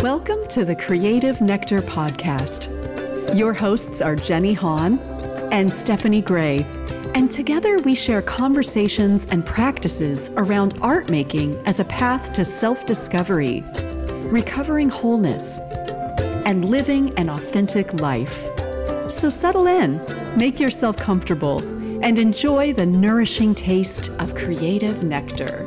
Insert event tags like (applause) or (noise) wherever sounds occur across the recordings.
Welcome to the Creative Nectar Podcast. Your hosts are Jenny Hahn and Stephanie Gray, and together we share conversations and practices around art making as a path to self discovery, recovering wholeness, and living an authentic life. So settle in, make yourself comfortable, and enjoy the nourishing taste of creative nectar.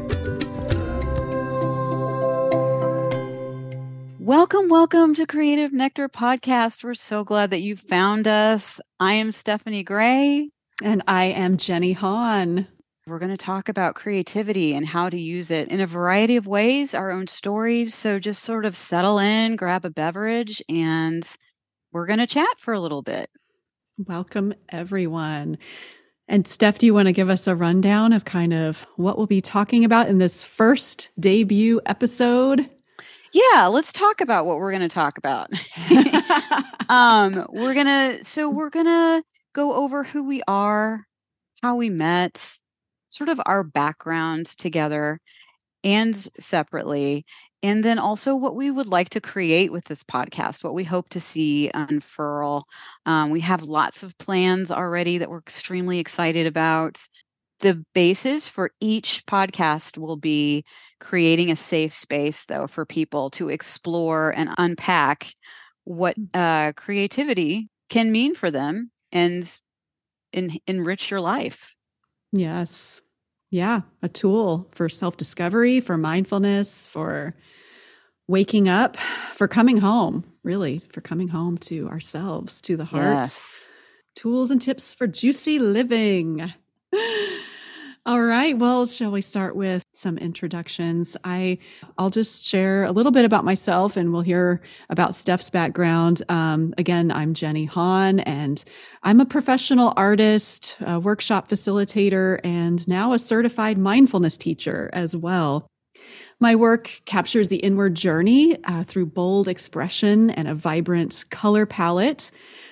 Welcome, welcome to Creative Nectar Podcast. We're so glad that you found us. I am Stephanie Gray. And I am Jenny Hahn. We're going to talk about creativity and how to use it in a variety of ways, our own stories. So just sort of settle in, grab a beverage, and we're going to chat for a little bit. Welcome, everyone. And Steph, do you want to give us a rundown of kind of what we'll be talking about in this first debut episode? Yeah, let's talk about what we're going to talk about. (laughs) um, we're going to, so (laughs) we're going to go over who we are, how we met, sort of our background together and separately. And then also what we would like to create with this podcast, what we hope to see unfurl. Um, we have lots of plans already that we're extremely excited about the basis for each podcast will be creating a safe space though for people to explore and unpack what mm. uh, creativity can mean for them and en- enrich your life yes yeah a tool for self-discovery for mindfulness for waking up for coming home really for coming home to ourselves to the heart yes. tools and tips for juicy living (laughs) all right. Well, shall we start with some introductions? I I'll just share a little bit about myself, and we'll hear about Steph's background. Um, again, I'm Jenny Hahn, and I'm a professional artist, a workshop facilitator, and now a certified mindfulness teacher as well. My work captures the inward journey uh, through bold expression and a vibrant color palette.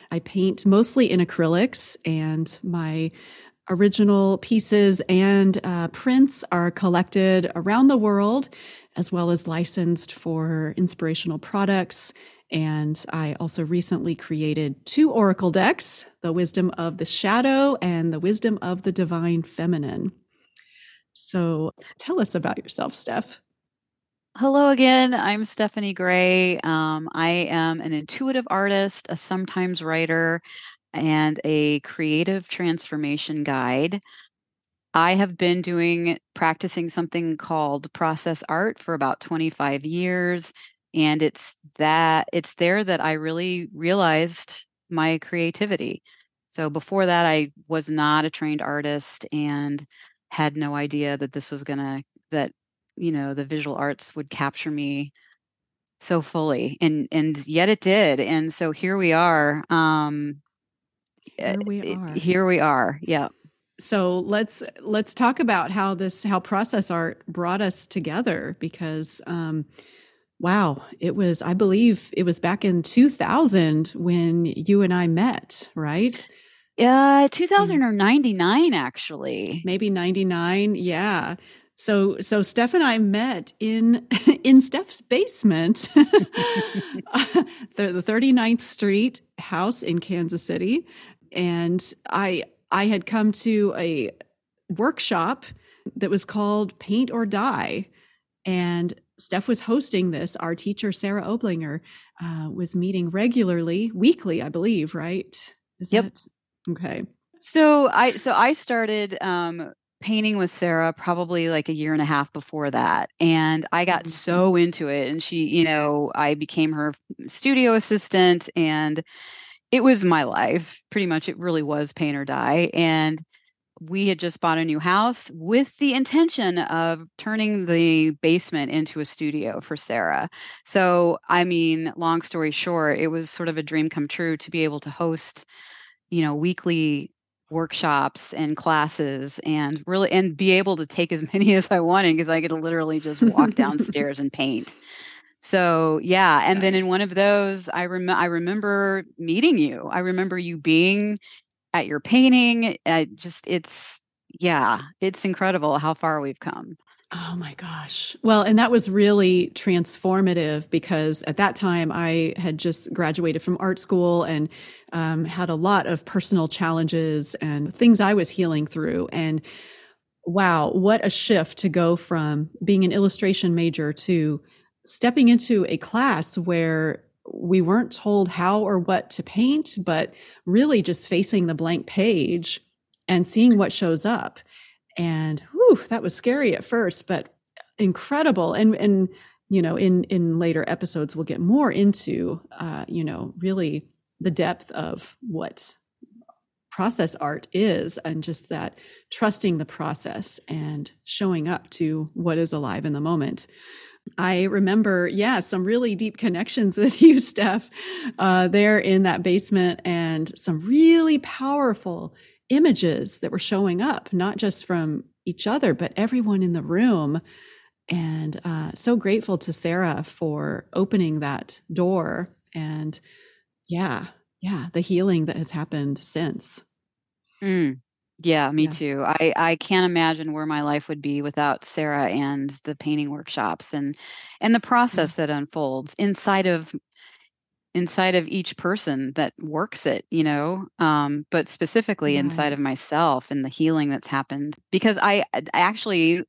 I paint mostly in acrylics, and my original pieces and uh, prints are collected around the world, as well as licensed for inspirational products. And I also recently created two oracle decks the wisdom of the shadow and the wisdom of the divine feminine. So tell us about yourself, Steph. Hello again. I'm Stephanie Gray. Um, I am an intuitive artist, a sometimes writer and a creative transformation guide. I have been doing practicing something called process art for about 25 years and it's that it's there that I really realized my creativity. So before that I was not a trained artist and had no idea that this was going to that you know the visual arts would capture me so fully and and yet it did and so here we are um here we are. Here we are. Yeah. So let's let's talk about how this how process art brought us together because um wow, it was I believe it was back in 2000 when you and I met, right? Yeah, 2000 or 99 actually. Maybe 99. Yeah. So so Steph and I met in (laughs) in Steph's basement, (laughs) (laughs) the, the 39th Street house in Kansas City and I I had come to a workshop that was called Paint or Die, and Steph was hosting this. Our teacher Sarah Oblinger uh, was meeting regularly, weekly, I believe. Right? Is yep. That, okay. So I so I started um, painting with Sarah probably like a year and a half before that. And I got mm-hmm. so into it. And she, you know, I became her studio assistant and it was my life pretty much it really was paint or die and we had just bought a new house with the intention of turning the basement into a studio for Sarah. So, I mean, long story short, it was sort of a dream come true to be able to host, you know, weekly workshops and classes and really and be able to take as (laughs) many as I wanted because I could literally just walk (laughs) downstairs and paint. So yeah, and nice. then in one of those, I rem- I remember meeting you. I remember you being at your painting. I just it's yeah, it's incredible how far we've come. Oh my gosh. Well, and that was really transformative because at that time I had just graduated from art school and um, had a lot of personal challenges and things I was healing through. And wow, what a shift to go from being an illustration major to stepping into a class where we weren't told how or what to paint, but really just facing the blank page and seeing what shows up. And whew, that was scary at first, but incredible. And and you know, in in later episodes, we'll get more into uh, you know, really the depth of what process art is and just that trusting the process and showing up to what is alive in the moment. I remember, yeah, some really deep connections with (laughs) you, Steph, uh, there in that basement, and some really powerful images that were showing up, not just from each other, but everyone in the room. And uh, so grateful to Sarah for opening that door and, yeah, yeah, the healing that has happened since. Mm. Yeah, me yeah. too. I I can't imagine where my life would be without Sarah and the painting workshops and and the process that unfolds inside of inside of each person that works it, you know, um, but specifically inside of myself and the healing that's happened because I, I actually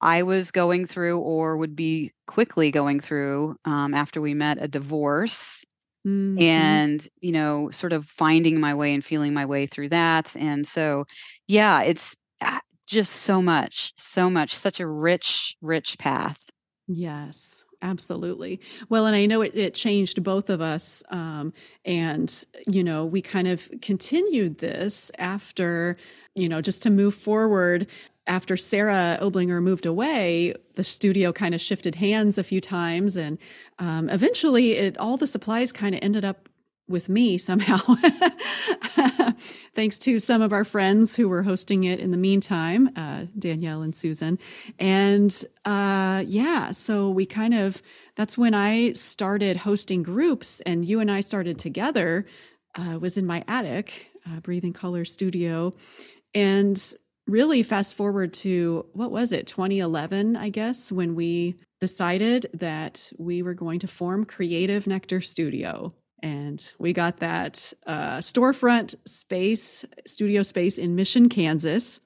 I was going through or would be quickly going through um, after we met a divorce Mm-hmm. and you know sort of finding my way and feeling my way through that and so yeah it's ah, just so much so much such a rich rich path yes absolutely well and i know it, it changed both of us um, and you know we kind of continued this after you know just to move forward after Sarah Oblinger moved away, the studio kind of shifted hands a few times, and um, eventually, it all the supplies kind of ended up with me (laughs) somehow, thanks to some of our friends who were hosting it in the meantime, uh, Danielle and Susan, and uh, yeah, so we kind of that's when I started hosting groups, and you and I started together. Uh, was in my attic, uh, Breathing Color Studio, and really fast forward to what was it 2011 i guess when we decided that we were going to form creative nectar studio. And we got that uh, storefront space studio space in mission kansas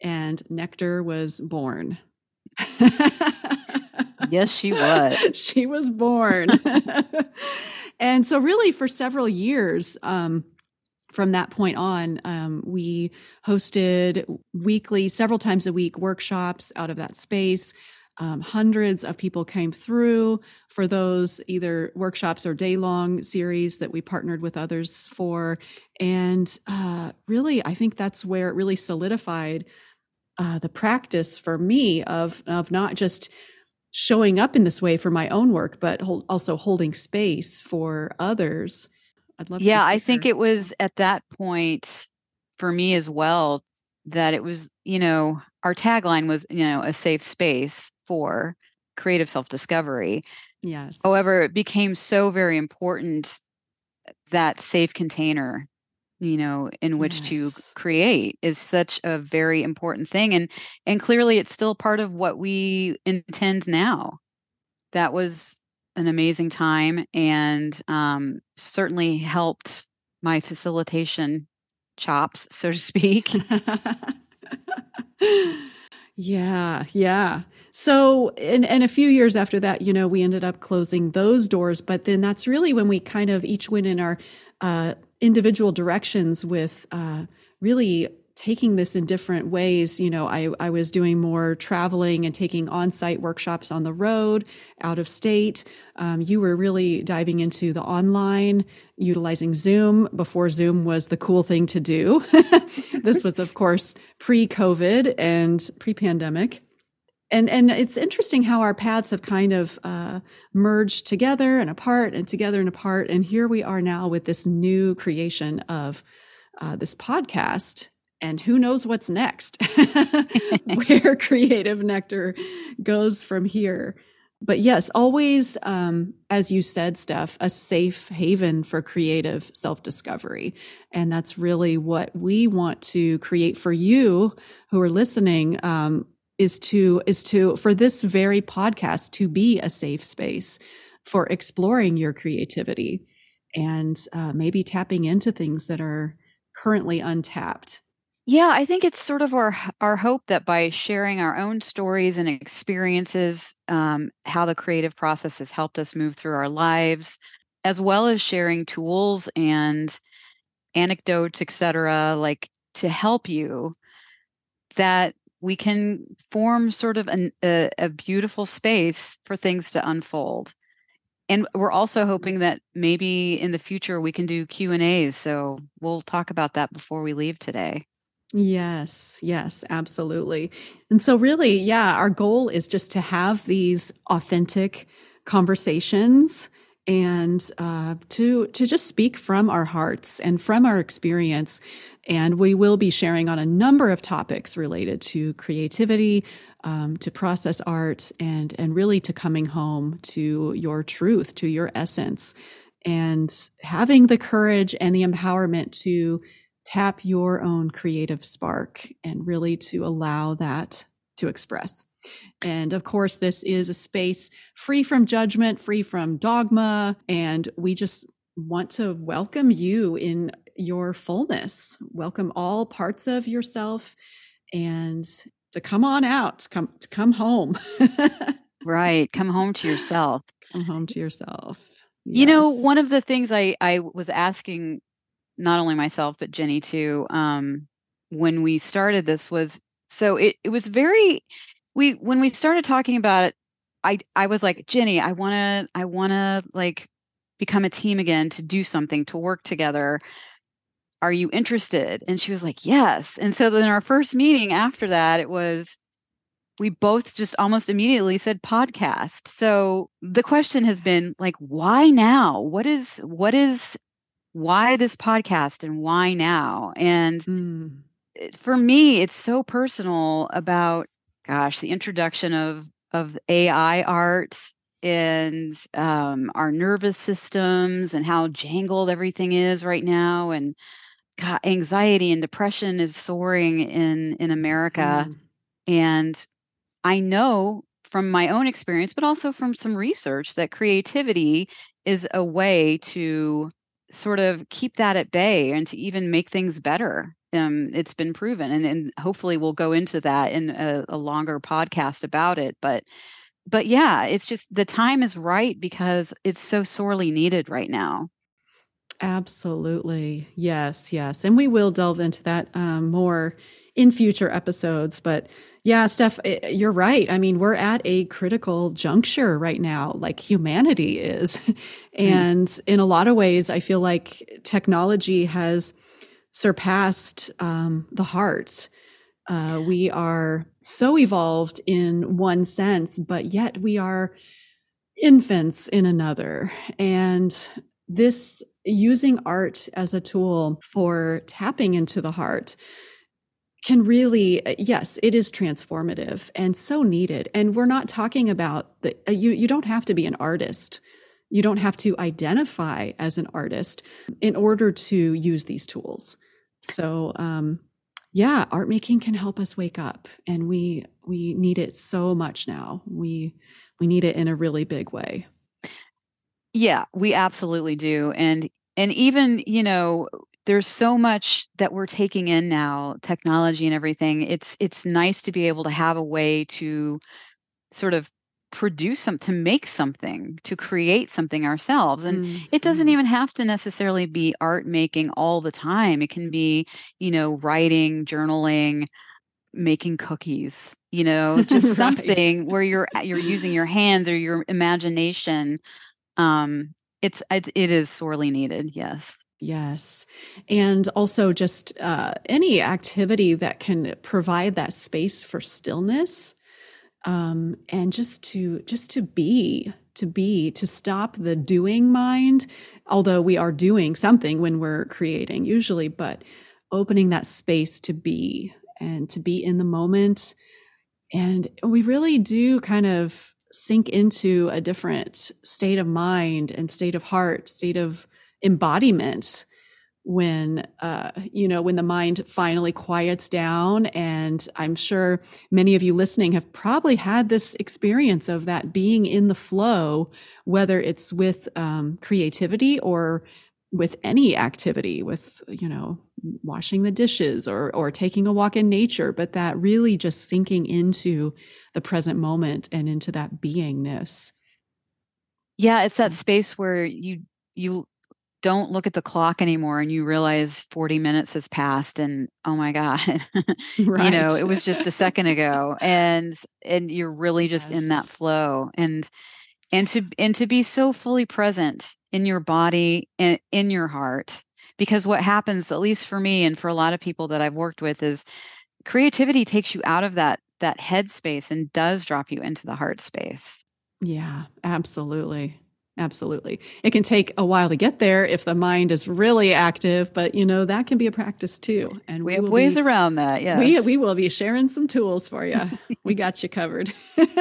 and nectar was born. (laughs) Yes she was. She was born. (laughs) And so really for several years um, from that point on, um, we hosted weekly, several times a week, workshops out of that space. Um, hundreds of people came through for those either workshops or day long series that we partnered with others for. And uh, really, I think that's where it really solidified uh, the practice for me of, of not just showing up in this way for my own work, but hold, also holding space for others I'd love yeah, I think it was at that point for me as well that it was, you know, our tagline was, you know, a safe space for creative self discovery. Yes. However, it became so very important that safe container, you know, in which yes. to create is such a very important thing. And and clearly it's still part of what we intend now. That was an amazing time and um, certainly helped my facilitation chops, so to speak. (laughs) yeah, yeah. So, and, and a few years after that, you know, we ended up closing those doors. But then that's really when we kind of each went in our uh, individual directions with uh, really taking this in different ways. You know, I, I was doing more traveling and taking on site workshops on the road, out of state. Um, you were really diving into the online, utilizing Zoom before Zoom was the cool thing to do. (laughs) this was, of (laughs) course, pre COVID and pre pandemic. And, and it's interesting how our paths have kind of uh, merged together and apart and together and apart. And here we are now with this new creation of uh, this podcast and who knows what's next, (laughs) where creative nectar goes from here. But yes, always, um, as you said, Steph, a safe haven for creative self discovery. And that's really what we want to create for you who are listening. Um, is to is to for this very podcast to be a safe space for exploring your creativity and uh, maybe tapping into things that are currently untapped yeah, I think it's sort of our our hope that by sharing our own stories and experiences, um, how the creative process has helped us move through our lives, as well as sharing tools and anecdotes, etc., like to help you, that we can form sort of an, a, a beautiful space for things to unfold. And we're also hoping that maybe in the future we can do Q and A's. So we'll talk about that before we leave today. Yes, yes, absolutely. And so, really, yeah, our goal is just to have these authentic conversations and uh, to to just speak from our hearts and from our experience. And we will be sharing on a number of topics related to creativity, um, to process art, and and really to coming home to your truth, to your essence, and having the courage and the empowerment to tap your own creative spark and really to allow that to express. And of course, this is a space free from judgment, free from dogma. And we just want to welcome you in your fullness, welcome all parts of yourself and to come on out, come to come home. (laughs) right. Come home to yourself. Come home to yourself. Yes. You know, one of the things I, I was asking not only myself but Jenny too. Um, when we started this was so it it was very we when we started talking about it, I I was like Jenny, I want to I want to like become a team again to do something to work together. Are you interested? And she was like, yes. And so then our first meeting after that, it was we both just almost immediately said podcast. So the question has been like, why now? What is what is why this podcast and why now? And mm. for me, it's so personal about, gosh, the introduction of of AI art and um, our nervous systems and how jangled everything is right now, and God, anxiety and depression is soaring in in America. Mm. And I know from my own experience, but also from some research, that creativity is a way to sort of keep that at bay and to even make things better. Um, it's been proven, and, and hopefully we'll go into that in a, a longer podcast about it. But but yeah, it's just the time is right because it's so sorely needed right now. Absolutely. Yes, yes. And we will delve into that um, more in future episodes. But yeah, Steph, eh, you're right. I mean, we're at a critical juncture right now, like humanity is. (laughs) and mm. in a lot of ways, I feel like technology has surpassed um, the heart. Uh, we are so evolved in one sense, but yet we are infants in another. And this using art as a tool for tapping into the heart can really uh, yes it is transformative and so needed. And we're not talking about the uh, you you don't have to be an artist. You don't have to identify as an artist in order to use these tools. So um yeah art making can help us wake up and we we need it so much now. We we need it in a really big way. Yeah we absolutely do. And and even you know there's so much that we're taking in now technology and everything it's it's nice to be able to have a way to sort of produce some to make something to create something ourselves and mm-hmm. it doesn't mm-hmm. even have to necessarily be art making all the time it can be you know writing journaling making cookies you know (laughs) just right. something where you're you're using your hands or your imagination um it's it, it is sorely needed yes Yes. And also just uh, any activity that can provide that space for stillness um, and just to just to be to be to stop the doing mind although we are doing something when we're creating usually but opening that space to be and to be in the moment and we really do kind of sink into a different state of mind and state of heart state of embodiment when uh, you know when the mind finally quiets down. And i'm sure many of you listening have probably had this experience of that being in the flow whether it's with um, creativity or with any activity with you know washing the dishes or or taking a walk in nature but that really just sinking into the present moment and into that beingness. Yeah it's that space where you you don't look at the clock anymore and you realize 40 minutes has passed and oh my god right. (laughs) you know it was just a second ago and and you're really just yes. in that flow and and to and to be so fully present in your body and in your heart because what happens at least for me and for a lot of people that I've worked with is creativity takes you out of that that head space and does drop you into the heart space yeah absolutely Absolutely. It can take a while to get there if the mind is really active, but you know, that can be a practice too. And we, we have ways be, around that. Yes. We, we will be sharing some tools for you. (laughs) we got you covered.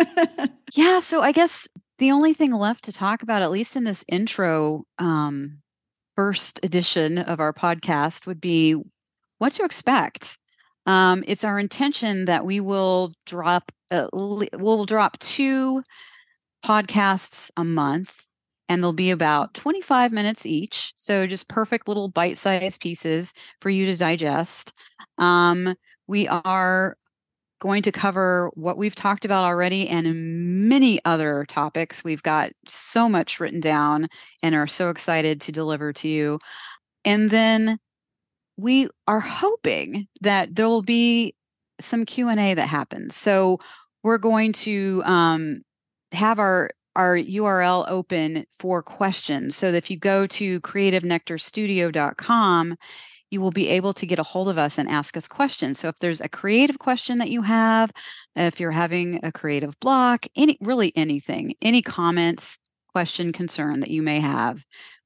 (laughs) yeah. So I guess the only thing left to talk about, at least in this intro um, first edition of our podcast, would be what to expect. Um, it's our intention that we will drop, uh, we'll drop two podcasts a month and they'll be about 25 minutes each. So just perfect little bite sized pieces for you to digest. Um, we are going to cover what we've talked about already and many other topics. We've got so much written down and are so excited to deliver to you. And then we are hoping that there will be some Q&A that happens. So we're going to um, have our our URL open for questions. So if you go to creativenectarstudio.com, you will be able to get a hold of us and ask us questions. So if there's a creative question that you have, if you're having a creative block, any really anything, any comments, question, concern that you may have,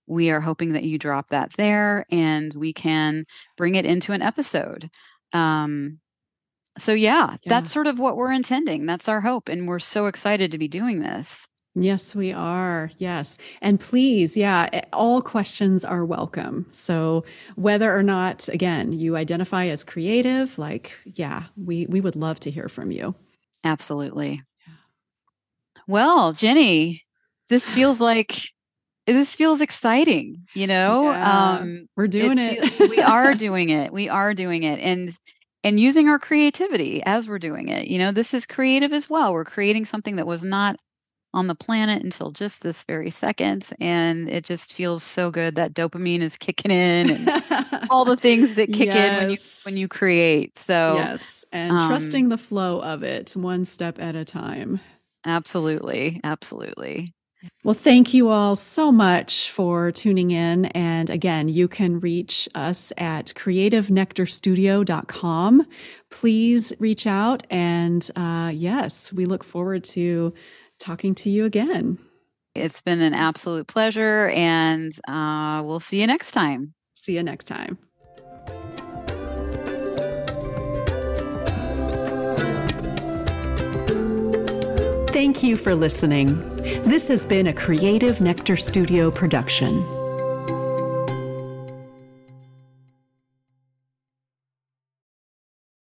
we are hoping that you drop that there and we can bring it into an episode. Um, so yeah, yeah, that's sort of what we're intending. That's our hope. And we're so excited to be doing this. Yes, we are. Yes. And please, yeah, all questions are welcome. So whether or not, again, you identify as creative, like, yeah, we, we would love to hear from you. Absolutely. Yeah. Well, Jenny, this feels like this feels exciting, you know? Yeah, um, we're doing it. it. we are doing it. We are doing it. And and using our creativity as we're doing it. You know, this is creative as well. We're creating something that was not on the planet until just this very second. And it just feels so good that dopamine is kicking in and (laughs) all the things that kick yes. in when you when you create. So Yes. And um, trusting the flow of it one step at a time. Absolutely. Absolutely. Well, thank you all so much for tuning in. And again, you can reach us at creativenectarstudio.com. Please reach out. And uh, yes, we look forward to talking to you again. It's been an absolute pleasure, and uh, we'll see you next time. See you next time. Thank you for listening. This has been a Creative Nectar Studio production.